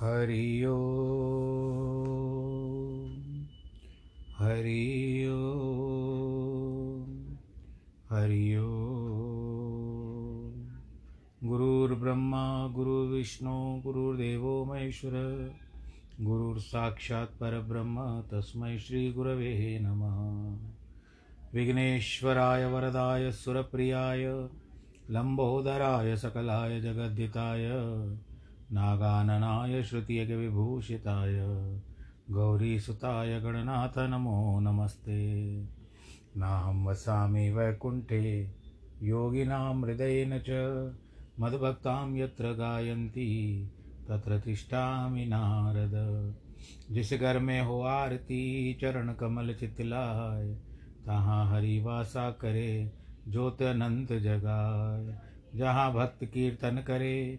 हरि ओ हरि ओ हरि ओ गुरुर्ब्रह्मा, गुरुर्विष्णु, गुरुर्देवो महेश्वर गुरुर्साक्षात् परब्रह्म, तस्मै श्रीगुरवे नमः। विघ्नेश्वराय, वरदाय, सुरप्रियाय लम्बोदराय सकलाय, जगद्धिताय नागाननाय श्रुतियज्ञविभूषिताय गौरीसुताय गणनाथ नमो नमस्ते। नाहं वसामि वैकुण्ठे, योगिनां हृदयेन च, मद्भक्तां यत्र गायन्ति, तत्र तिष्ठामि नारद। जिस घर में हो आरती, चरण कमल चितलाय, तहाँ हरि वासा करे, ज्योत अनंत जगाए जहाँ भक्त कीर्तन करे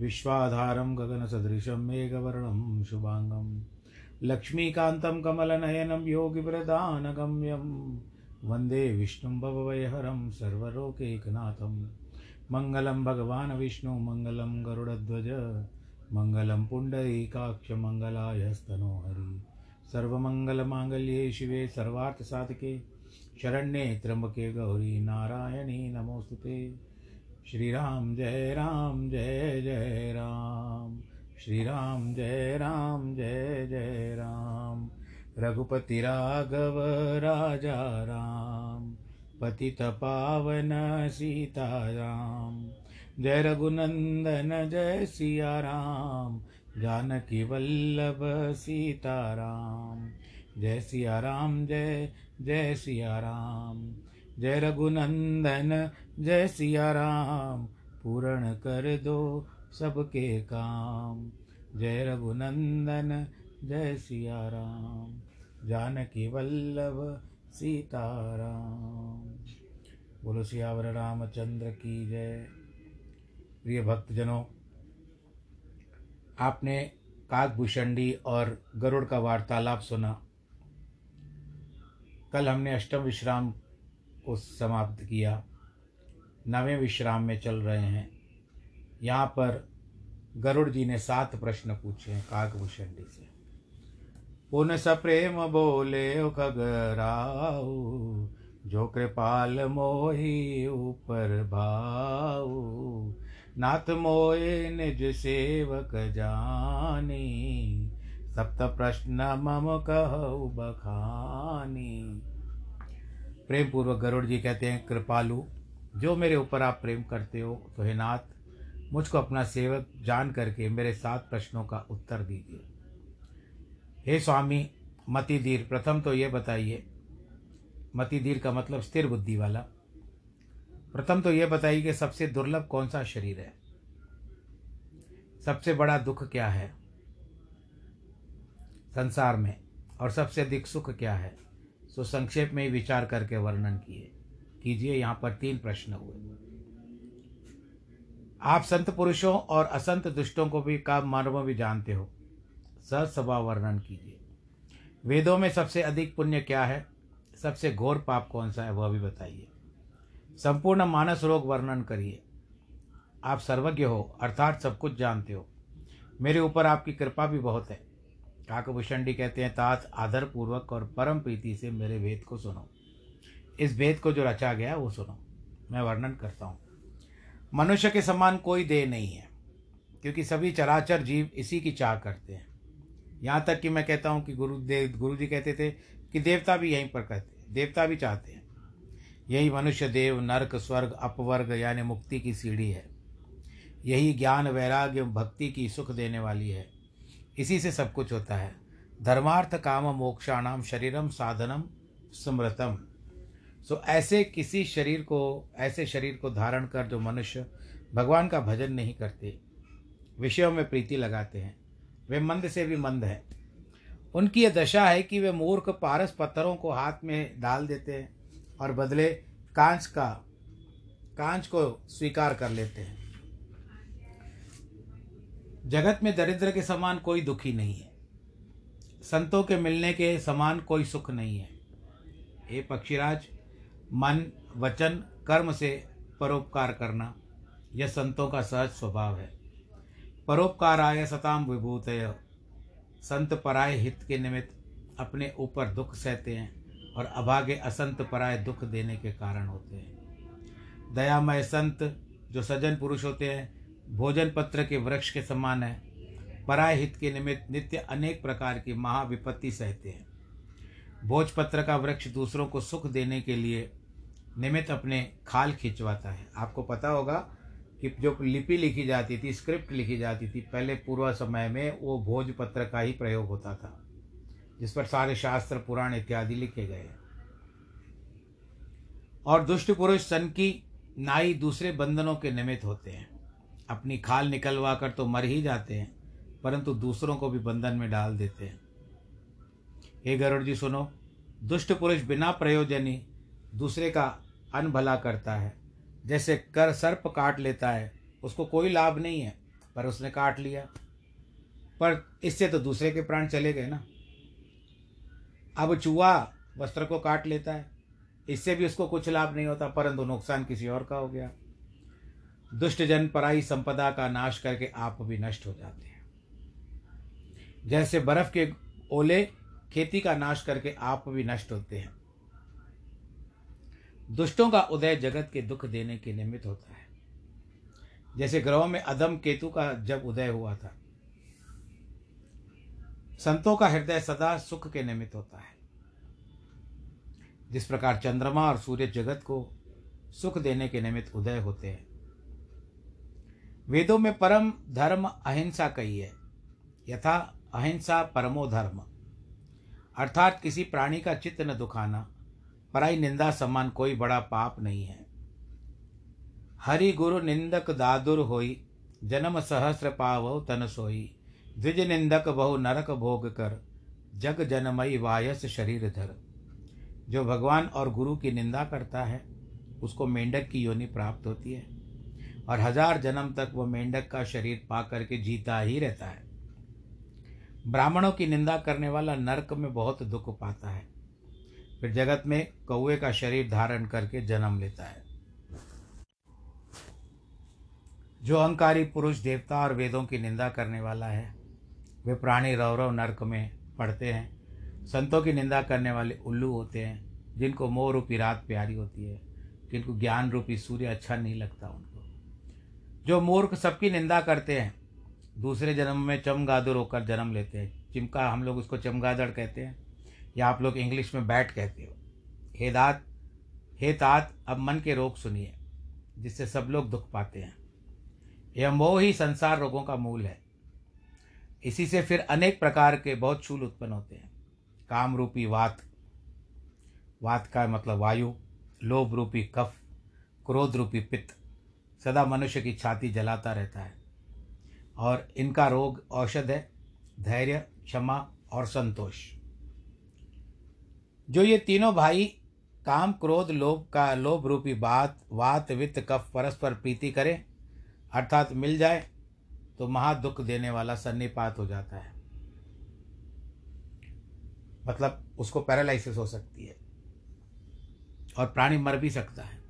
विश्वाधारं गगनसदृशं मेघवर्णं शुभाङ्गं। लक्ष्मीकान्तं कमलनयनं योगिप्रदानगम्यं वंदे विष्णुं भवभयहरं सर्वलोकैकनाथं। मङ्गलं भगवान् विष्णु, मङ्गलं गरुडध्वज। मङ्गलं पुण्डरीकाक्षमङ्गलाय स्तनोहरि सर्वमङ्गलमाङ्गल्ये शिवे सर्वार्थसाधके। शरण्ये त्र्यंबके गौरी नारायणी नमोस्तुते। श्री राम जय राम जय जय राम। श्री राम जय राम जय जय राम। रघुपति राघव राजा राम। पतित पावन सीता राम जय रघुनंदन जय सिया राम जानकी वल्लभ सीता राम जय सिया राम जय जय सिया राम जय रघुनंदन, जय सिया राम पूर्ण कर दो सबके काम। जय रघुनंदन, जय सिया राम जानकी वल्लभ, सीताराम। बोलो सियावर रामचंद्र की जय। प्रिय भक्तजनों, आपने काकभूषणी और गरुड़ का वार्तालाप सुना। कल हमने अष्टम विश्राम को समाप्त किया। नवें विश्राम में चल रहे हैं। यहाँ पर गरुड़ जी ने सात प्रश्न पूछे हैं काकभूषण काकभूषणी से। पुन सप्रेम बोले खगराऊ जो कृपाल मोही ऊपर भाऊ। नाथ मोए निज सेवक जानी, सप्त प्रश्न मम कहु बखानी। प्रेम पूर्वक गरुड़ जी कहते हैं, कृपालु, जो मेरे ऊपर आप प्रेम करते हो तो हे नाथ, मुझको अपना सेवक जान करके मेरे सात प्रश्नों का उत्तर दीजिए। हे स्वामी, मतिधीर, प्रथम तो ये बताइए, मतिधीर का मतलब स्थिर बुद्धि वाला। प्रथम तो ये बताइए कि सबसे दुर्लभ कौन सा शरीर है? सबसे बड़ा दुख क्या है? संसार में, और सबसे अधिक सुख क्या है? सो संक्षेप में विचार करके वर्णन किए। कीजिए, यहाँ पर तीन प्रश्न हुए। आप संत पुरुषों और असंत दुष्टों को भी का मर्म भी जानते हो। ससभा वर्णन कीजिए। वेदों में सबसे अधिक पुण्य क्या है? सबसे घोर पाप कौन सा है, वह भी बताइए। संपूर्ण मानस रोग वर्णन करिए। आप सर्वज्ञ हो, अर्थात सब कुछ जानते हो। मेरे ऊपर आपकी कृपा भी बहुत है। काकभूषणी कहते हैं, तात आदर पूर्वक और परम प्रीति से मेरे वेद को सुनो। इस वेद को जो रचा गया वो सुनो। मैं वर्णन करता हूँ। मनुष्य के समान कोई देह नहीं है, क्योंकि सभी चराचर जीव इसी की चाह करते हैं। यहाँ तक कि मैं कहता हूँ कि गुरुदेव गुरु जी कहते थे कि देवता भी यहीं पर कहते देवता भी चाहते हैं। यही मनुष्य देव, नरक, स्वर्ग, अपवर्ग, यानी मुक्ति की सीढ़ी है। यही ज्ञान, वैराग्य, भक्ति की सुख देने वाली है। इसी से सब कुछ होता है। धर्मार्थ काम मोक्षाणाम शरीरम साधनम स्मृतम। सो ऐसे किसी शरीर को, ऐसे शरीर को धारण कर जो मनुष्य भगवान का भजन नहीं करते, विषयों में प्रीति लगाते हैं, वे मंद से भी मंद हैं। उनकी यह दशा है कि वे मूर्ख पारस पत्थरों को हाथ में डाल देते हैं और बदले कांच का, कांच को स्वीकार कर लेते हैं। जगत में दरिद्र के समान कोई दुखी नहीं है। संतों के मिलने के समान कोई सुख नहीं है। हे पक्षीराज, मन, वचन, कर्म से परोपकार करना, यह संतों का सहज स्वभाव है। परोपकार आय सताम विभूत संत पराय हित के निमित्त अपने ऊपर दुख सहते हैं और अभागे असंत पराय दुख देने के कारण होते हैं। दयामय संत जो सज्जन पुरुष होते हैं भोजन पत्र के वृक्ष के समान है। पराय हित के निमित्त नित्य अनेक प्रकार की महाविपत्ति सहते हैं। भोजपत्र का वृक्ष दूसरों को सुख देने के लिए निमित्त अपने खाल खिंचवाता है। आपको पता होगा कि जो लिपि लिखी जाती थी, स्क्रिप्ट लिखी जाती थी, पहले पूर्व समय में वो भोजपत्र का ही प्रयोग होता था, जिस पर सारे शास्त्र, पुराण इत्यादि लिखे गए और दुष्ट पुरुष सन की नाई दूसरे बंधनों के निमित्त होते हैं। अपनी खाल निकलवा कर तो मर ही जाते हैं, परंतु दूसरों को भी बंधन में डाल देते हैं। हे गरुड़ जी, सुनो, दुष्ट पुरुष बिना प्रयोजनी दूसरे का अनभला करता है। जैसे कर सर्प काट लेता है, उसको कोई लाभ नहीं है, पर उसने काट लिया। पर इससे तो दूसरे के प्राण चले गए ना। अब चूहा वस्त्र को काट लेता है, इससे भी उसको कुछ लाभ नहीं होता, परंतु नुकसान किसी और का हो गया। दुष्ट जन पराई संपदा का नाश करके आप भी नष्ट हो जाते हैं। जैसे बर्फ़ के ओले खेती का नाश करके आप भी नष्ट होते हैं। दुष्टों का उदय जगत के दुख देने के निमित्त होता है। जैसे ग्रहों में अदम केतु का जब उदय हुआ था, संतों का हृदय सदा सुख के निमित्त होता है। जिस प्रकार चंद्रमा और सूर्य जगत को सुख देने के निमित्त उदय होते हैं वेदों में परम धर्म अहिंसा कही है। यथा अहिंसा परमो धर्म। अर्थात किसी प्राणी का चित्त न दुखाना, पराई, निंदा समान कोई बड़ा पाप नहीं है। हरि गुरु निंदक दादुर होई, जन्म सहस्र पाव तन सोई। द्विज निंदक बहु नरक भोग कर, जग जनमयी वायस शरीर धर। जो भगवान और गुरु की निंदा करता है, उसको मेंढक की योनि प्राप्त होती है। और हज़ार जन्म तक वह मेंढक का शरीर पा करके जीता ही रहता है। ब्राह्मणों की निंदा करने वाला नरक में बहुत दुख पाता है। फिर जगत में कौए का शरीर धारण करके जन्म लेता है। जो अहंकारी पुरुष देवता और वेदों की निंदा करने वाला है, वे प्राणी रौरव नरक में पड़ते हैं। संतों की निंदा करने वाले उल्लू होते हैं, जिनको मोह रूपी रात प्यारी होती है, जिनको ज्ञान रूपी सूर्य अच्छा नहीं लगता उनको। जो मूर्ख सबकी निंदा करते हैं, दूसरे जन्म में चमगादुर होकर जन्म लेते हैं। चिमका, हम लोग उसको चमगादड़ कहते हैं, या आप लोग इंग्लिश में बैट कहते हो। हे दात, हे तात, अब मन के रोग सुनिए, जिससे सब लोग दुख पाते हैं। यह मोह ही संसार रोगों का मूल है। इसी से फिर अनेक प्रकार के बहुत शूल उत्पन्न होते हैं। काम रूपी वात वात का मतलब वायु, लोभ रूपी कफ, क्रोध रूपी पित्त सदा मनुष्य की छाती जलाता रहता है। और इनका रोग औषध है, धैर्य, क्षमा और संतोष। जो ये तीनों भाई काम, क्रोध, लोभ का, लोभ रूपी बात, वात, वित्त, कफ, परस्पर प्रीति करें, अर्थात मिल जाए तो महा दुख देने वाला सन्निपात हो जाता है। मतलब उसको पैरालिसिस हो सकती है और प्राणी मर भी सकता है।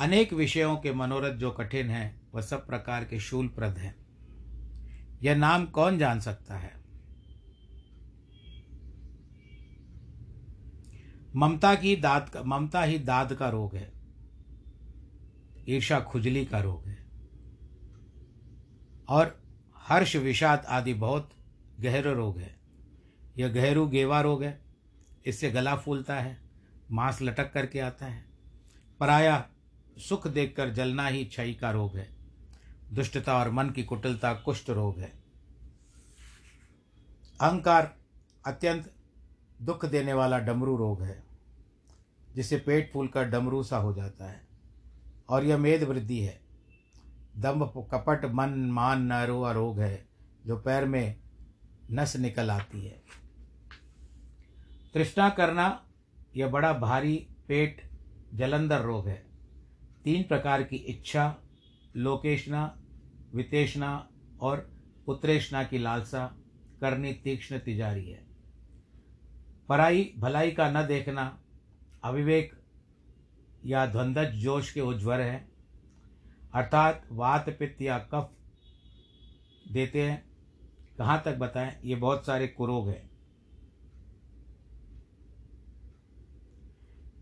अनेक विषयों के मनोरथ जो कठिन है, वह सब प्रकार के शूलप्रद हैं। यह नाम कौन जान सकता है? ममता की दाद का ममता ही दाद का रोग है। ईर्षा खुजली का रोग है। और हर्ष, विषाद आदि बहुत गहरा रोग है। यह गहरू गेवा रोग है। इससे गला फूलता है, मांस लटक करके आता है। पराया सुख देखकर जलना ही क्षय का रोग है। दुष्टता और मन की कुटिलता कुष्ठ रोग है। अहंकार अत्यंत दुख देने वाला डमरू रोग है, जिसे पेट फूलकर डमरू सा हो जाता है, और यह मेद वृद्धि है। दम्भ, कपट, मन, मान नरुआ रोग है, जो पैर में नस निकल आती है। तृष्णा करना यह बड़ा भारी पेट जलंधर रोग है। तीन प्रकार की इच्छा, लोकेशना वितेषणा और पुत्रेशना की लालसा करनी तीक्ष्ण तिजारी है। पराई, भलाई का न देखना, अविवेक या ध्वंदज जोश के उज्ज्वर है। अर्थात वात, पित्त या कफ देते हैं। कहाँ तक बताएँ? ये बहुत सारे कुरोग हैं।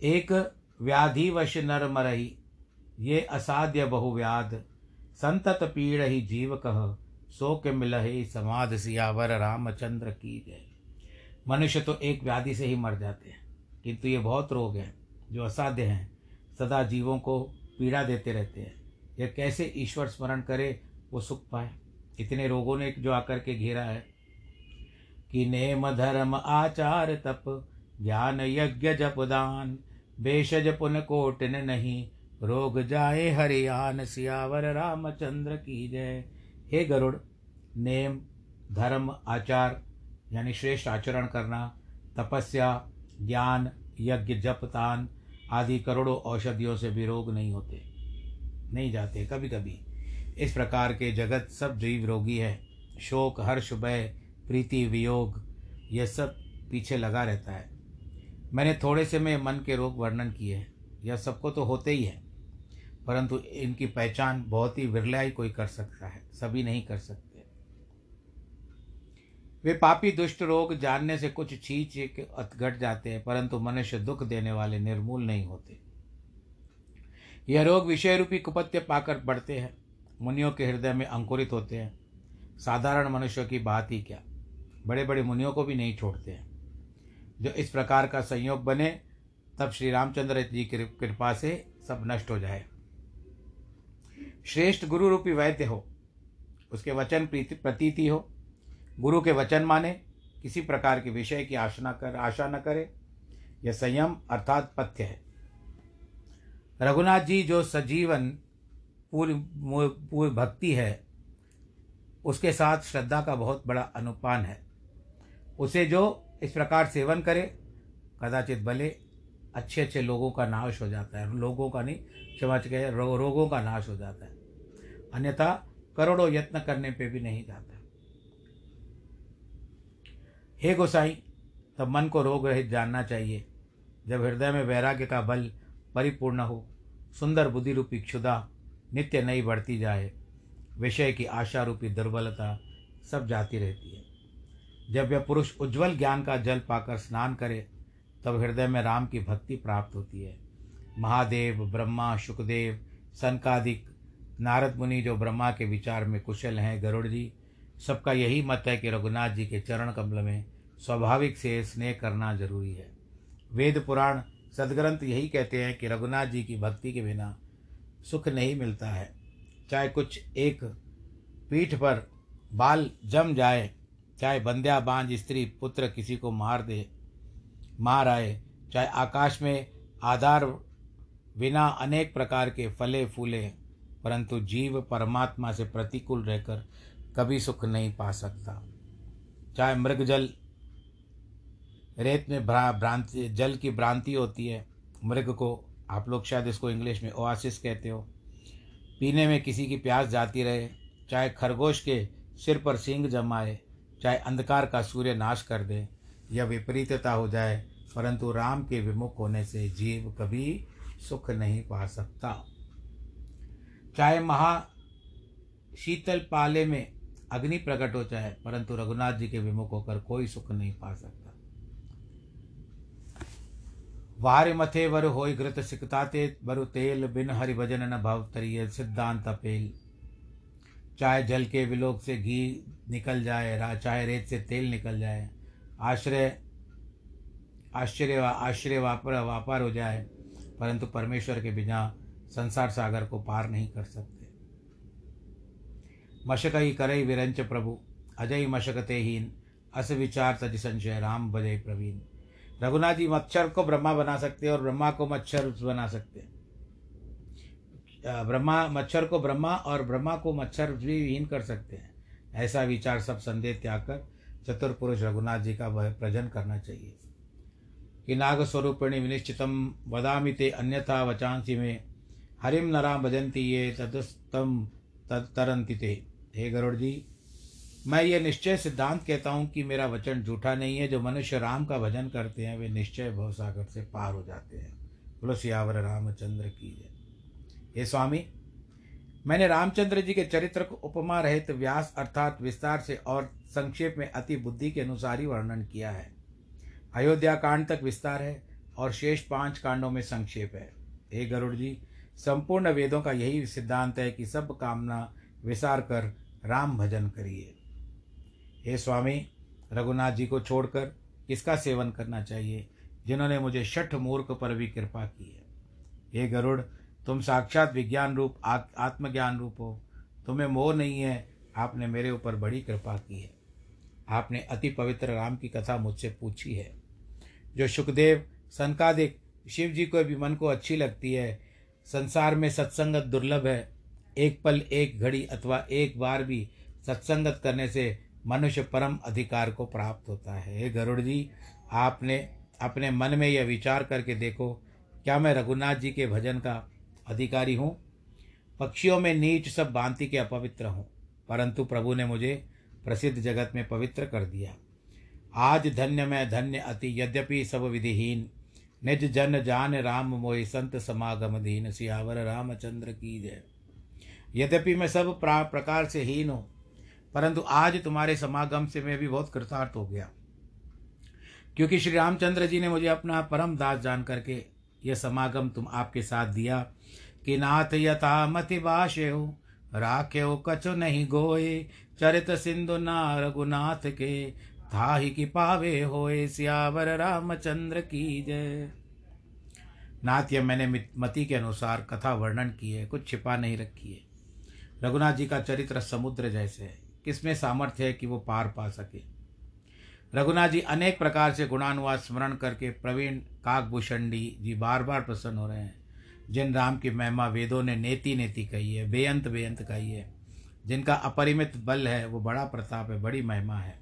एक, व्याधिवश नर मरही। ये असाध्य बहुव्याध। संतत पीड़ ही जीव कह, सो के मिलहे समाध सियावर रामचंद्र की जय। मनुष्य तो एक व्याधि से ही मर जाते हैं, किंतु ये बहुत रोग हैं, जो असाध्य हैं। सदा जीवों को पीड़ा देते रहते हैं। यह कैसे ईश्वर स्मरण करे, वो सुख पाए। इतने रोगों ने जो आकर के घेरा है। कि नेम धर्म आचार तप, ज्ञान यज्ञ जप दान भेषज पुन कोटिन नहीं रोग जाए हरियान सियावर, रामचंद्र की जय। हे गरुड़, नेम, धर्म, आचार, यानी श्रेष्ठ आचरण करना, तपस्या, ज्ञान, यज्ञ, जप तान आदि करोड़ों औषधियों से भी रोग नहीं होते, नहीं जाते कभी कभी इस प्रकार के जगत सब जीव रोगी है। शोक, हर्ष, भय, प्रीति, वियोग यह सब पीछे लगा रहता है। मैंने थोड़े से में मन के रोग वर्णन किए हैं। यह सबको तो होते ही है। परंतु इनकी पहचान बहुत ही विरला ही कोई कर सकता है, सभी नहीं कर सकते। वे पापी दुष्ट रोग जानने से कुछ छींच घट जाते हैं, परंतु मनुष्य दुख देने वाले निर्मूल नहीं होते। यह रोग विषय रूपी कुपत्य पाकर बढ़ते हैं, मुनियों के हृदय में अंकुरित होते हैं। साधारण मनुष्यों की बात ही क्या? बड़े बड़े मुनियों को भी नहीं छोड़ते हैं। जो इस प्रकार का संयोग बने, तब श्री रामचंद्र जी की कृपा से सब नष्ट हो जाए। श्रेष्ठ गुरु रूपी वैद्य हो उसके वचन प्रतीति हो गुरु के वचन माने किसी प्रकार के विषय की आशना कर आशा न करे यह संयम अर्थात पथ्य है। रघुनाथ जी जो सजीवन पूरी पूरी भक्ति है उसके साथ श्रद्धा का बहुत बड़ा अनुपान है। उसे जो इस प्रकार सेवन करे कदाचित भले अच्छे अच्छे लोगों का नाश हो जाता है लोगों का नहीं क्षमा रो, रोगों का नाश हो जाता है। अन्यथा करोड़ों यत्न करने पे भी नहीं जाता। हे गोसाई, तब मन को रोग रहित जानना चाहिए। जब हृदय में वैराग्य का बल परिपूर्ण हो, सुंदर बुद्धि रूपी क्षुदा नित्य नई बढ़ती जाए, विषय की आशा रूपी दुर्बलता सब जाती रहती है। जब यह पुरुष उज्जवल ज्ञान का जल पाकर स्नान करे, तब हृदय में राम की भक्ति प्राप्त होती है। महादेव, ब्रह्मा, शुकदेव, सनकादिक नारद मुनि जो ब्रह्मा के विचार में कुशल हैं गरुड़ जी, सबका यही मत है कि रघुनाथ जी के चरण कमल में स्वाभाविक से स्नेह करना ज़रूरी है। वेद पुराण सदग्रंथ यही कहते हैं कि रघुनाथ जी की भक्ति के बिना सुख नहीं मिलता है। चाहे कुछ एक पीठ पर बाल जम जाए, चाहे बंध्या बांझ स्त्री पुत्र किसी को मार दे, मार आए, चाहे आकाश में आधार बिना अनेक प्रकार के फले फूले परंतु जीव परमात्मा से प्रतिकूल रहकर कभी सुख नहीं पा सकता। चाहे मृग जल, रेत में भ्रा, भ्रांति, जल की भ्रांति होती है, मृग को, आप लोग शायद इसको इंग्लिश में ओआसिस कहते हो, पीने में किसी की प्यास जाती रहे, चाहे खरगोश के सिर पर सींग जमाए, चाहे अंधकार का सूर्य नाश कर दे, या विपरीतता हो जाए, परंतु राम के विमुख होने से जीव कभी सुख नहीं पा सकता। चाहे महा शीतल पाले में अग्नि प्रकट हो जाए परंतु रघुनाथ जी के विमुख होकर कोई सुख नहीं पा सकता। वार मथे वर हो घृत सिकताते, बरु तेल बिन हरि भजन न भव तरिय, सिद्धांत अपेल। चाहे जल के विलोक से घी निकल जाए चाहे रेत से तेल निकल जाए, आश्रय, आश्चर्य, आश्रय वापर व्यापार हो जाए, परंतु परमेश्वर के बिना संसार सागर को पार नहीं कर सकते। मशक मशकई करई विरंच प्रभु अजय मशकते हीन, अस विचार तज संशय, राम भजय प्रवीण। रघुनाथ जी, मच्छर को ब्रह्मा बना सकते हैं और ब्रह्मा को मच्छर बना सकते हैं। ब्रह्मा, मच्छर को ब्रह्मा और ब्रह्मा को मच्छर भी हीन कर सकते हैं। ऐसा विचार सब संदेह त्याग कर चतुर पुरुष रघुनाथ जी का प्रजन करना चाहिए। कि नाग स्वरूपिणी विनिश्चितम, वदामि ते अन्यथा वचांसी में हरिम नरा भजंती ये तदस्तम तद तरंती ते। हे गरुड़ जी मैं ये निश्चय सिद्धांत कहता हूँ कि मेरा वचन झूठा नहीं है। जो मनुष्य राम का भजन करते हैं, वे निश्चय भव सागर से पार हो जाते हैं। बोलो सियावर रामचंद्र की जय। हे स्वामी, मैंने रामचंद्र जी के चरित्र को उपमा रहित व्यास अर्थात विस्तार से और संक्षेप में अति बुद्धि के अनुसार ही वर्णन किया है। अयोध्या कांड तक विस्तार है और शेष पाँच कांडों में संक्षेप है। हे गरुड़ जी संपूर्ण वेदों का यही सिद्धांत है कि सब कामना विसार कर राम भजन करिए। हे स्वामी, रघुनाथ जी को छोड़कर किसका सेवन करना चाहिए जिन्होंने मुझे शठ मूर्ख पर भी कृपा की है? हे गरुड़, तुम साक्षात विज्ञान रूप आत्मज्ञान रूप हो। तुम्हें मोह नहीं है, आपने मेरे ऊपर बड़ी कृपा की है। आपने अति पवित्र राम की कथा मुझसे पूछी है। जो सुखदेव, सनकादिक, शिव जी को भी मन को अच्छी लगती है संसार में सत्संगत दुर्लभ है। एक पल, एक घड़ी अथवा एक बार भी सत्संगत करने से मनुष्य परम अधिकार को प्राप्त होता है। हे गरुड़ जी आपने अपने मन में यह विचार करके देखो, क्या मैं रघुनाथ जी के भजन का अधिकारी हूँ? पक्षियों में नीच सब भांति के अपवित्र हूँ, परंतु प्रभु ने मुझे प्रसिद्ध जगत में पवित्र कर दिया। आज धन्य मैं धन्य अति, यद्यपि सब विधिहीन। निज जन जान राम मोहि संत समागम दीन सियावर रामचंद्र की जय। यद्यपि मैं सब प्रकार से हीन हूँ, परंतु आज तुम्हारे समागम से मैं भी बहुत कृतार्थ हो गया। क्योंकि श्री रामचंद्र जी ने मुझे अपना परम दास जान करके यह समागम तुम आपके साथ दिया कि नाथ यथा मति बाशे हो, राखे हो कछु नहीं गोए, चरित सिंधु ना रघुनाथ के था ही कि पावे होए सियावर रामचंद्र की जय। नाट्य मैंने मति के अनुसार कथा वर्णन की है, कुछ छिपा नहीं रखी है। रघुनाथ जी का चरित्र समुद्र जैसे है, किसमें सामर्थ्य है कि वो पार पा सके? रघुनाथ जी अनेक प्रकार से गुणानुवाद स्मरण करके प्रवीण काकभूषणी जी बार बार प्रसन्न हो रहे हैं। जिन राम की महिमा वेदों ने नेति नेति कही है बेअंत बेअंत कही है। जिनका अपरिमित बल है, वो बड़ा प्रताप है, बड़ी महिमा है।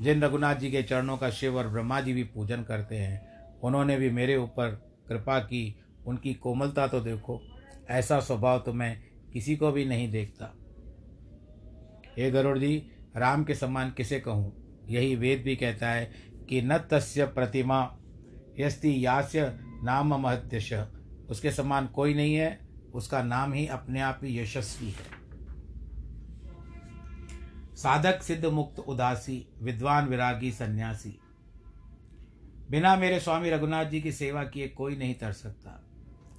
जिन रघुनाथ जी के चरणों का शिव और ब्रह्मा जी भी पूजन करते हैं, उन्होंने भी मेरे ऊपर कृपा की, उनकी कोमलता तो देखो, ऐसा स्वभाव तो मैं किसी को भी नहीं देखता। हे गरुड़ जी राम के समान किसे कहूँ? यही वेद भी कहता है कि न तस्य प्रतिमा यस्ति यास्य नाम महत्यश। उसके समान कोई नहीं है, उसका नाम ही अपने आप ही यशस्वी है। साधक, सिद्ध मुक्त, उदासी, विद्वान, विरागी, सन्यासी। बिना मेरे स्वामी रघुनाथ जी की सेवा किए कोई नहीं तर सकता।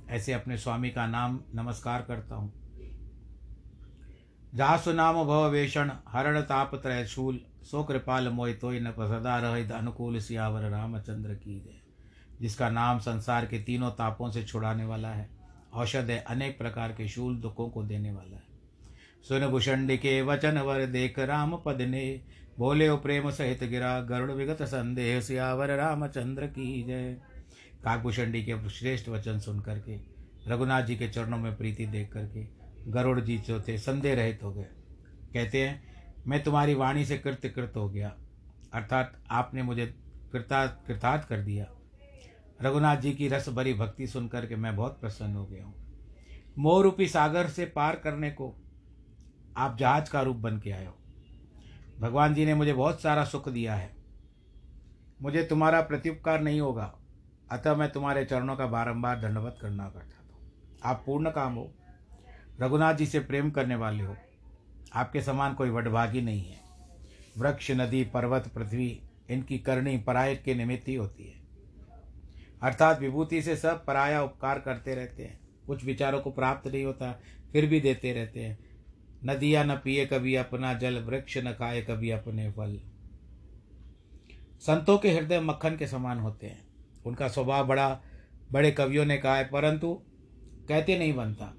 ऐसे अपने स्वामी का नाम नमस्कार करता हूँ। जासु नाम भव वेषण, हरण ताप त्रय शूल, सो कृपाल मोय तोय न सदा रह अनुकूल सियावर रामचंद्र की जय। जिसका नाम संसार के तीनों तापों से छुड़ाने वाला है, औषध है अनेक प्रकार के शूल दुखों को देने वाला है। सुन के वचन वर देख राम पद ने बोले प्रेम सहित गिरा, गरुड़ विगत संदेह, सियावर रामचंद्र की जय। काकभूषणी के श्रेष्ठ वचन सुन करके, रघुनाथ जी के चरणों में प्रीति देख करके, गरुड़ जी जो थे, संदेह रहित हो गए। कहते हैं, मैं तुम्हारी वाणी से कृत्य कृत हो गया। अर्थात आपने मुझे कृतार्थ कृतार्थ कर दिया। रघुनाथ जी की रस भरी भक्ति सुनकर के मैं बहुत प्रसन्न हो गया हूँ। मोरूपी सागर से पार करने को आप जहाज़ का रूप बन के आए हो। भगवान जी ने मुझे बहुत सारा सुख दिया है। मुझे तुम्हारा प्रत्युपकार नहीं होगा। अतः मैं तुम्हारे चरणों का बारंबार दंडवत करना करता था। आप पूर्ण काम हो। रघुनाथ जी से प्रेम करने वाले हो। आपके समान कोई वडभागी नहीं है। वृक्ष, नदी, पर्वत, पृथ्वी, इनकी करणी पराय के निमित्त ही होती है। अर्थात विभूति से सब पराया उपकार करते रहते हैं। कुछ विचारों को प्राप्त नहीं होता, फिर भी देते रहते हैं। नदियाँ न पिए कभी अपना जल, वृक्ष न खाए कभी अपने फल। संतों के हृदय मक्खन के समान होते हैं। उनका स्वभाव बड़ा, बड़े कवियों ने कहा है, परंतु कहते नहीं बनता।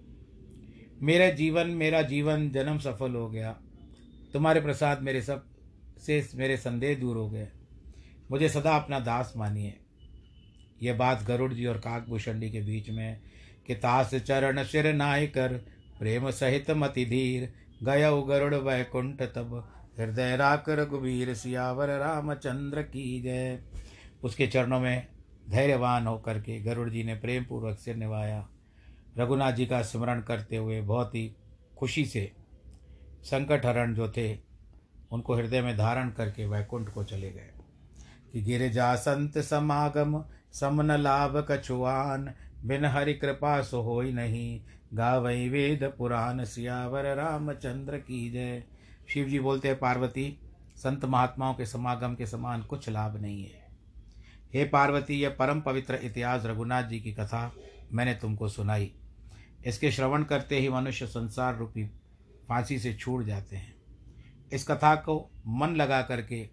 मेरा जीवन मेरा जीवन जन्म सफल हो गया। तुम्हारे प्रसाद मेरे सबसे मेरे संदेह दूर हो गए। मुझे सदा अपना दास मानिए। यह बात गरुड़ जी और काकभूषण जी के बीच में, कि तास चरण सिर नाय कर प्रेम सहित मति धीर गय गरुड़ वैकुंठ तब। हृदय राक रघुवीर, सियावर रामचंद्र की जय। उसके चरणों में धैर्यवान होकर के गरुड़ जी ने प्रेम पूर्वक सिर निभाया। रघुनाथ जी का स्मरण करते हुए बहुत ही खुशी से संकट हरण जो थे, उनको हृदय में धारण करके वैकुंठ को चले गए। कि गिरजा संत समागम, समन लाभ कछुआन बिन हरि कृपा सो हो नहीं। गावई वेद पुराण सियावर रामचंद्र की जय। शिव जी बोलते हैं, पार्वती, संत महात्माओं के समागम के समान कुछ लाभ नहीं है। हे पार्वती, यह परम पवित्र इतिहास रघुनाथ जी की कथा मैंने तुमको सुनाई। इसके श्रवण करते ही मनुष्य संसार रूपी फांसी से छूट जाते हैं। इस कथा को मन लगा करके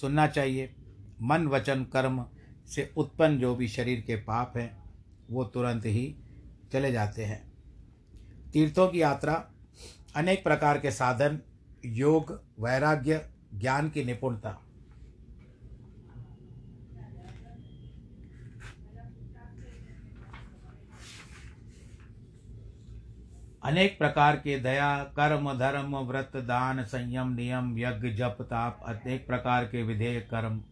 सुनना चाहिए। मन, वचन, कर्म से उत्पन्न जो भी शरीर के पाप हैं, वो तुरंत ही चले जाते हैं। तीर्थों की यात्रा, अनेक प्रकार के साधन, योग, वैराग्य, ज्ञान की निपुणता। अनेक प्रकार के दया, कर्म, धर्म, व्रत, दान, संयम, नियम, यज्ञ, जप, ताप, अनेक प्रकार के विधेय कर्म।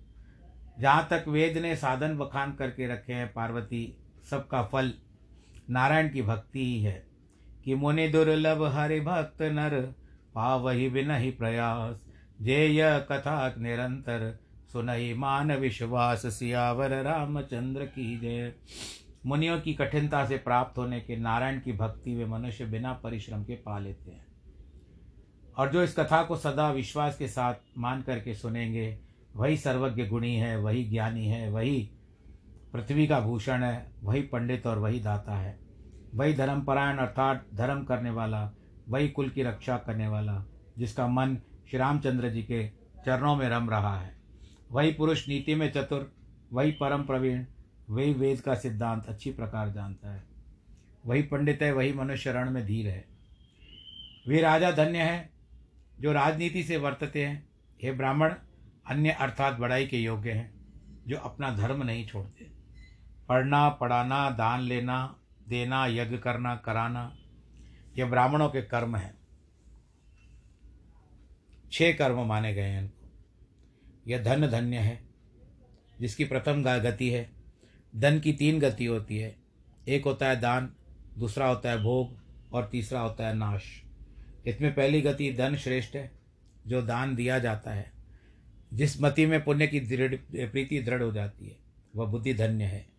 जहाँ तक वेद ने साधन बखान करके रखे हैं, पार्वती, सबका फल नारायण की भक्ति ही है कि मुनि दुर्लभ हरि भक्त नर पावही बिनहि प्रयास जे यह कथा निरंतर, सुनहि मान विश्वास सियावर रामचंद्र की जय। मुनियों की कठिनता से प्राप्त होने के नारायण की भक्ति वे मनुष्य बिना परिश्रम के पा लेते हैं। और जो इस कथा को सदा विश्वास के साथ मान करके सुनेंगे, वही सर्वज्ञ गुणी है, वही ज्ञानी है, वही पृथ्वी का भूषण है, वही पंडित और वही दाता है। वही धर्मपरायण अर्थात धर्म करने वाला, वही कुल की रक्षा करने वाला, जिसका मन श्री रामचंद्र जी के चरणों में रम रहा है। वही पुरुष नीति में चतुर, वही परम प्रवीण, वही वेद का सिद्धांत अच्छी प्रकार जानता है। वही पंडित है, वही मनुष्य रण में धीर है। वे राजा धन्य है, जो राजनीति से वर्तते हैं। हे ब्राह्मण, अन्य अर्थात बड़ाई के योग्य हैं, जो अपना धर्म नहीं छोड़ते। पढ़ना, पढ़ाना, दान लेना, देना, यज्ञ करना, कराना यह ब्राह्मणों के कर्म हैं। छह कर्म माने गए हैं इनको। यह धन धन्य है, जिसकी प्रथम गति है। धन की तीन गति होती है। एक होता है दान, दूसरा होता है भोग, और तीसरा होता है नाश। इसमें पहली गति धन श्रेष्ठ है, जो दान दिया जाता है। जिस मति में पुण्य की दृढ़ प्रीति दृढ़ हो जाती है, वह बुद्धि धन्य है।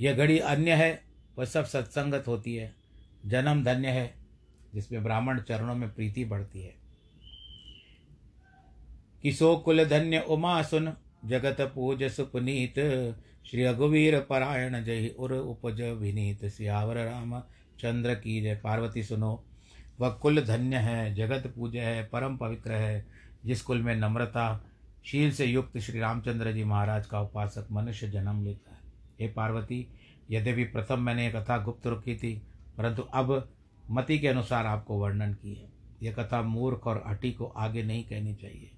यह घड़ी अन्य है, वह सब सत्संगत होती है, जन्म धन्य है, जिसमें ब्राह्मण चरणों में प्रीति बढ़ती है। किसो कुल धन्य उमा सुन, जगत पूज सुपनीत, श्री रघुवीर परायण जय उर उपज विनीत। सियावर राम चंद्र की जय, पार्वती सुनो। वह कुल धन्य है, जगत पूज्य है, परम पवित्र है, जिस कुल में नम्रता, शील से युक्त श्री रामचंद्र जी महाराज का उपासक मनुष्य जन्म लेता है। हे पार्वती, यद्यपि प्रथम मैंने कथा गुप्त रुकी थी, परंतु अब मति के अनुसार आपको वर्णन की है यह कथा मूर्ख और हटी को आगे नहीं कहनी चाहिए।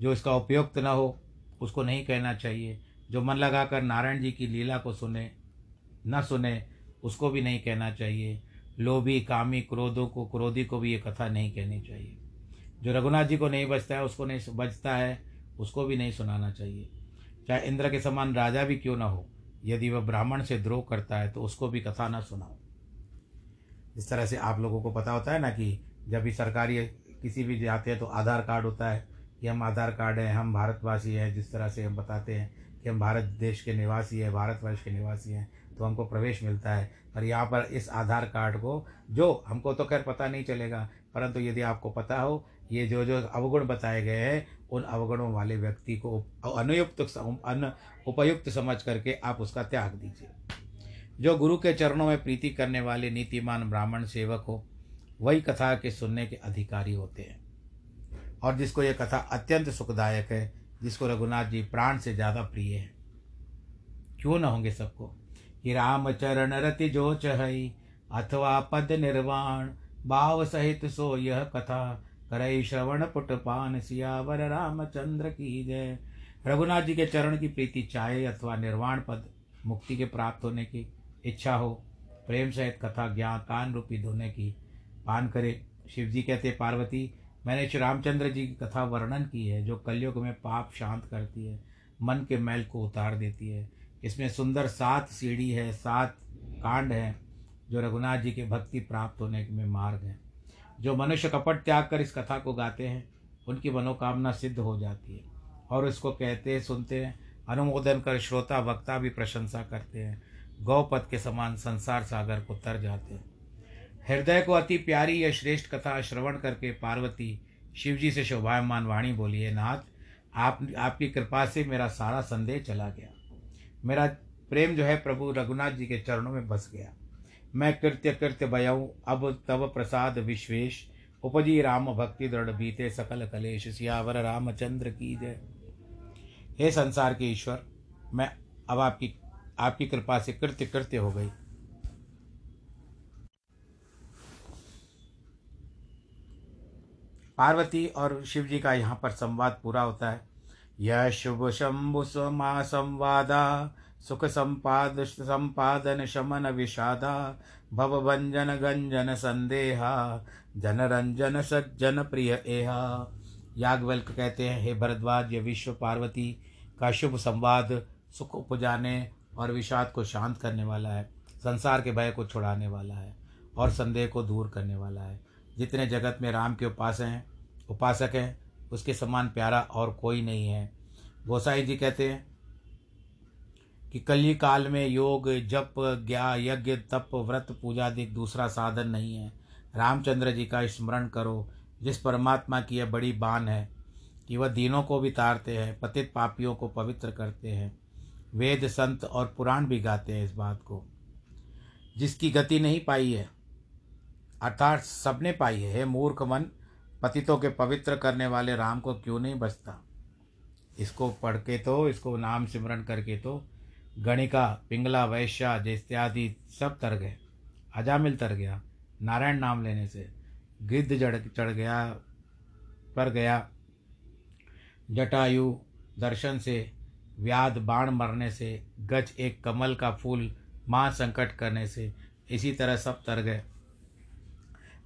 जो इसका उपयुक्त न हो, उसको नहीं कहना चाहिए। जो मन लगाकर नारायण जी की लीला को सुने, न सुने, उसको भी नहीं कहना चाहिए। लोभी, कामी, क्रोधों को, क्रोधी को भी ये कथा नहीं कहनी चाहिए। जो रघुनाथ जी को नहीं बचता है, उसको नहीं बचता है, उसको भी नहीं सुनाना चाहिए। चाहे इंद्र के समान राजा भी क्यों ना हो यदि वह ब्राह्मण से द्रोह करता है तो उसको भी कथा ना सुनाओ। जिस तरह से आप लोगों को पता होता है ना कि जब भी सरकारी किसी भी जाते हैं तो आधार कार्ड होता है कि हम आधार कार्ड हैं, हम भारतवासी हैं, जिस तरह से हम बताते हैं कि हम भारत देश के निवासी हैं, भारतवर्ष के निवासी हैं तो हमको प्रवेश मिलता है। पर यहाँ पर इस आधार कार्ड को, जो हमको तो खैर पता नहीं चलेगा, परंतु यदि आपको पता हो ये जो जो अवगुण बताए गए हैं, उन अवगुणों वाले व्यक्ति को अनुयुक्त अन उपयुक्त समझ करके आप उसका त्याग दीजिए। जो गुरु के चरणों में प्रीति करने वाले नीतिमान ब्राह्मण सेवक हो, वही कथा के सुनने के अधिकारी होते हैं। और जिसको यह कथा अत्यंत सुखदायक है, जिसको रघुनाथ जी प्राण से ज़्यादा प्रिय है। क्यों न होंगे सबको? कि राम चरण रति जो चहई अथवा पद निर्वाण भाव सहित सो यह कथा करई श्रवण पुट पान सियावर रामचंद्र की जय। रघुनाथ जी के चरण की प्रीति चाहे अथवा निर्वाण पद मुक्ति के प्राप्त होने की इच्छा हो, प्रेम सहित कथा ज्ञान कान रूपी धोने की पान करे। शिव जी कहते, पार्वती, मैंने श्री रामचंद्र जी की कथा वर्णन की है, जो कलयुग में पाप शांत करती है, मन के मैल को उतार देती है। इसमें सुंदर सात सीढ़ी है, सात कांड हैं, जो रघुनाथ जी के भक्ति प्राप्त होने में मार्ग हैं। जो मनुष्य कपट त्याग कर इस कथा को गाते हैं, उनकी मनोकामना सिद्ध हो जाती है। और इसको कहते, सुनते हैं, अनुमोदन कर श्रोता, वक्ता भी प्रशंसा करते हैं। गौपद के समान संसार सागर को तर जाते हैं। हृदय को अति प्यारी यह श्रेष्ठ कथा श्रवण करके पार्वती शिवजी से शोभायमान वाणी बोली, है नाथ, आप, आपकी कृपा से मेरा सारा संदेह चला गया। मेरा प्रेम जो है प्रभु रघुनाथ जी के चरणों में बस गया। मैं कृत्य कृत्य भयऊ, अब तब प्रसाद विश्वेश। उपजी राम भक्ति दृढ़ बीते, सकल कलेश सियावर रामचंद्र की जय। हे संसार के ईश्वर, मैं अब आपकी आपकी कृपा से कृत्य कृत्य हो गई। पार्वती और शिव जी का यहाँ पर संवाद पूरा होता है। यह शुभ शंभु समा संवादा सुख संपाद संपादन शमन विषादा भव भंजन गंजन संदेहा जन रंजन सज्जन प्रिय एहा। याज्ञवल्क कहते हैं, हे भरद्वाज, ये विश्व पार्वती का शुभ संवाद, सुख उपजाने और विषाद को शांत करने वाला है, संसार के भय को छुड़ाने वाला है और संदेह को दूर करने वाला है। जितने जगत में राम के उपास हैं, उपासक हैं, उसके समान प्यारा और कोई नहीं है। गोसाई जी कहते हैं कि कली काल में योग, जप, ज्ञा, यज्ञ, तप, व्रत, पूजा आदि दूसरा साधन नहीं है। रामचंद्र जी का स्मरण करो, जिस परमात्मा की यह बड़ी बान है कि वह दीनों को भी तारते हैं, पतित पापियों को पवित्र करते हैं। वेद, संत और पुराण भी गाते हैं इस बात को। जिसकी गति नहीं पाई है, अर्थात सबने पाई है, हे मूर्ख मन, पतितों के पवित्र करने वाले राम को क्यों नहीं बचता? इसको पढ़ के तो इसको नाम सिमरण करके तो गणिका, पिंगला, वैश्या इत्यादि सब तर गए। अजामिल तर गया। नारायण नाम लेने से गिद्ध जड़, चढ़ गया, पर गया। जटायु दर्शन से व्याध बाण मरने से गज एक कमल का फूल माँ संकट करने से इसी तरह सब तर गए।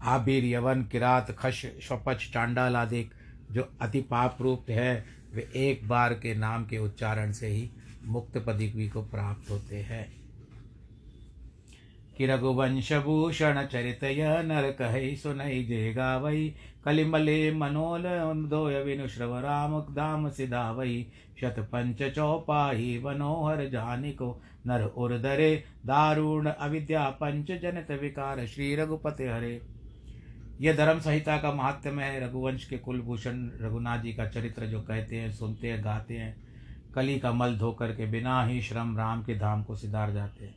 आबिर, यवन, किरात, खश शपच चांडाल आदि जो अति पाप रूप है, वे एक बार के नाम के उच्चारण से ही मुक्त पदवी को प्राप्त होते हैं। कि रघुवंश भूषण चरित नर कह सुनई जे गावई कलिमले मनोल दोय विनु श्रव राम धाम सिधा वही शत पंच चौपाही मनोहर जानिको नर उर्दरे दारुण अविद्या पंच जनित विकार श्री रघुपति हरे। यह धर्म संहिता का महात्म है। रघुवंश के कुलभूषण रघुनाथ जी का चरित्र जो कहते हैं, सुनते हैं, गाते हैं। कली का मल धोकर के बिना ही श्रम राम के धाम को सिधार जाते हैं।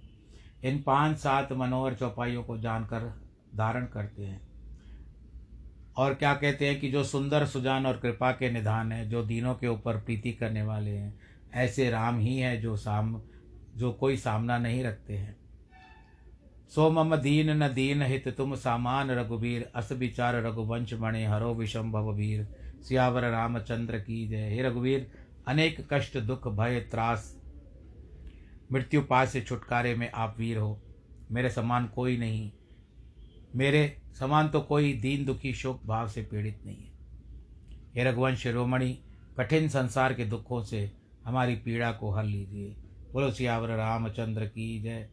इन पाँच सात मनोहर चौपाइयों को जानकर धारण करते हैं। और क्या कहते हैं कि जो सुंदर सुजान और कृपा के निधान है, जो दीनों के ऊपर प्रीति करने वाले हैं, ऐसे राम ही हैं जो साम, जो कोई सामना नहीं रखते हैं। सो मम दीन न दीन हित तुम सामान रघुबीर, अस विचार रघुवंश मणे हरो विषम भववीर सियावर रामचंद्र की जय। हे रघुवीर अनेक कष्ट, दुख, भय, त्रास, मृत्यु पास से छुटकारे में आप वीर हो। मेरे समान कोई नहीं। मेरे समान तो कोई दीन, दुखी, शोक भाव से पीड़ित नहीं है। हे रघुवंश शिरोमणि, कठिन संसार के दुखों से हमारी पीड़ा को हर लीजिए। बोलो, सियावर रामचंद्र की जय।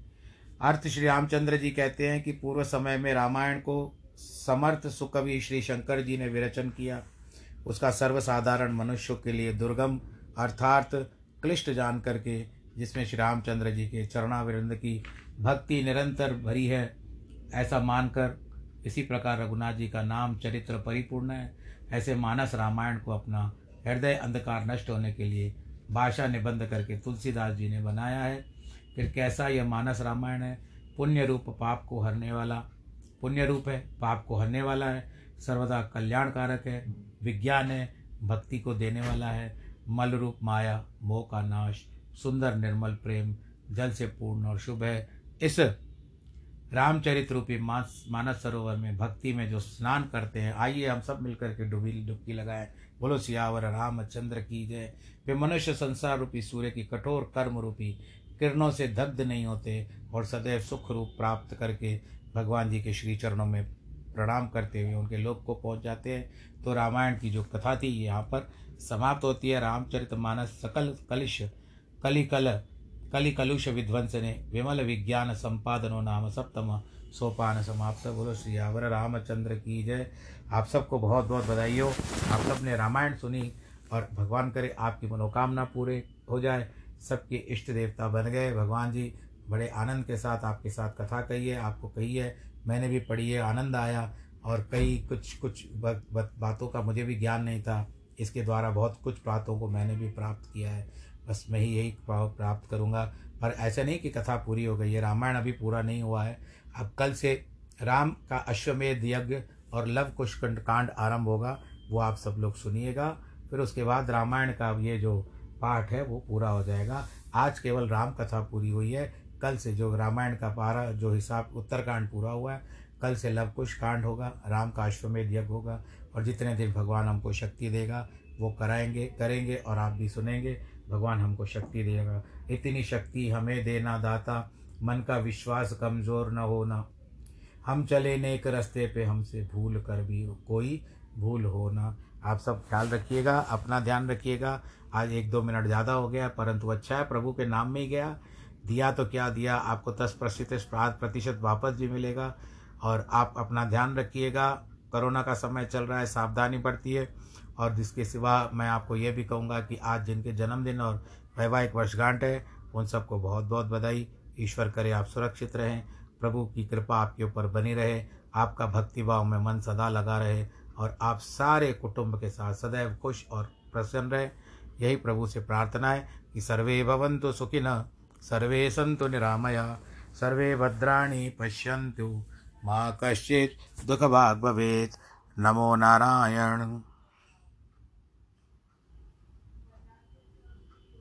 अर्थ श्री रामचंद्र जी कहते हैं कि पूर्व समय में रामायण को समर्थ सुकवि श्री शंकर जी ने विरचन किया। उसका सर्वसाधारण मनुष्यों के लिए दुर्गम अर्थात क्लिष्ट जान करके, जिसमें श्री रामचंद्र जी के चरणाविंद की भक्ति निरंतर भरी है, ऐसा मानकर इसी प्रकार रघुनाथ जी का नाम चरित्र परिपूर्ण है। ऐसे मानस रामायण को अपना हृदय अंधकार नष्ट होने के लिए भाषा निबंध करके तुलसीदास जी ने बनाया है। फिर कैसा यह मानस रामायण है? पुण्य रूप पाप को हरने वाला। पुण्य रूप है, पाप को हरने वाला है। सर्वदा कल्याणकारक है, विज्ञान है, भक्ति को देने वाला है। मल रूप माया मोह का नाश, सुंदर निर्मल प्रेम, जल से पूर्ण और शुभ है। इस रामचरित रूपी मानस सरोवर में भक्ति में जो स्नान करते हैं, आइए हम सब मिलकर के डुबी डुबकी लगाएँ। बोलो, सियावर रामचंद्र की जय। वे मनुष्य संसार रूपी, सूर्य की कठोर कर्म रूपी, किरणों से दग्ध नहीं होते और सदैव सुख रूप प्राप्त करके भगवान जी के श्री चरणों में प्रणाम करते हुए उनके लोक को पहुँच जाते हैं। तो रामायण की जो कथा थी, यहाँ पर समाप्त होती है। रामचरित मानस सकल कलिश, कलिकल, कलिकलुष विध्वंस ने विमल विज्ञान संपादनो नाम सप्तम सोपान समाप्त। बोलो श्री आवर रामचंद्र की जय। आप सबको बहुत बहुत बधाई हो आप सबने रामायण सुनी और भगवान करे आपकी मनोकामना पूरे हो जाए। सबके इष्ट देवता बन गए। भगवान जी बड़े आनंद के साथ आपके साथ कथा कही है, आपको कही है। मैंने भी पढ़ी है, आनंद आया और कई कुछ कुछ बातों का मुझे भी ज्ञान नहीं था। इसके द्वारा बहुत कुछ बातों को मैंने भी प्राप्त किया है। बस मैं ही यही प्राप्त करूँगा। पर ऐसा नहीं कि कथा पूरी हो गई है। रामायण अभी पूरा नहीं हुआ है। अब कल से राम का अश्वमेध यज्ञ और लव कुश कांड आरंभ होगा, वो आप सब लोग सुनिएगा। फिर उसके बाद रामायण का ये जो पाठ है, वो पूरा हो जाएगा। आज केवल राम कथा पूरी हुई है। कल से जो रामायण का पारा, जो हिसाब उत्तरकांड पूरा हुआ है, कल से लवकुश कांड होगा, राम का अश्वमेध यज्ञ होगा। और जितने दिन भगवान हमको शक्ति देगा, वो कराएँगे, करेंगे और आप भी सुनेंगे, भगवान हमको शक्ति देगा। इतनी शक्ति हमें देना दाता, मन का विश्वास कमज़ोर न होना। हम चले नेक रास्ते पे, हमसे भूल कर भी कोई भूल हो ना आप सब ख्याल रखिएगा, अपना ध्यान रखिएगा। आज एक दो मिनट ज़्यादा हो गया, परंतु अच्छा है, प्रभु के नाम में ही गया। दिया तो क्या दिया, आपको दस प्रतिशत प्रतिशत वापस भी मिलेगा। और आप अपना ध्यान रखिएगा। कोरोना का समय चल रहा है, सावधानी बढ़ती है। और जिसके सिवा मैं आपको ये भी कहूँगा कि आज जिनके जन्मदिन और वैवाहिक वर्षगांठ है, उन सबको बहुत बहुत बधाई। ईश्वर करे आप सुरक्षित रहें। प्रभु की कृपा आपके ऊपर बनी रहे। आपका भक्तिभाव में मन सदा लगा रहे और आप सारे कुटुंब के साथ सदैव खुश और प्रसन्न रहे। यही प्रभु से प्रार्थना है कि सर्वे भवन्तु सुखिन सर्वे सन्तु निरामया सर्वे भद्राणि पश्यन्तु। माँ कश्चित् दुःखभाग् भवेत्। नमो नारायण।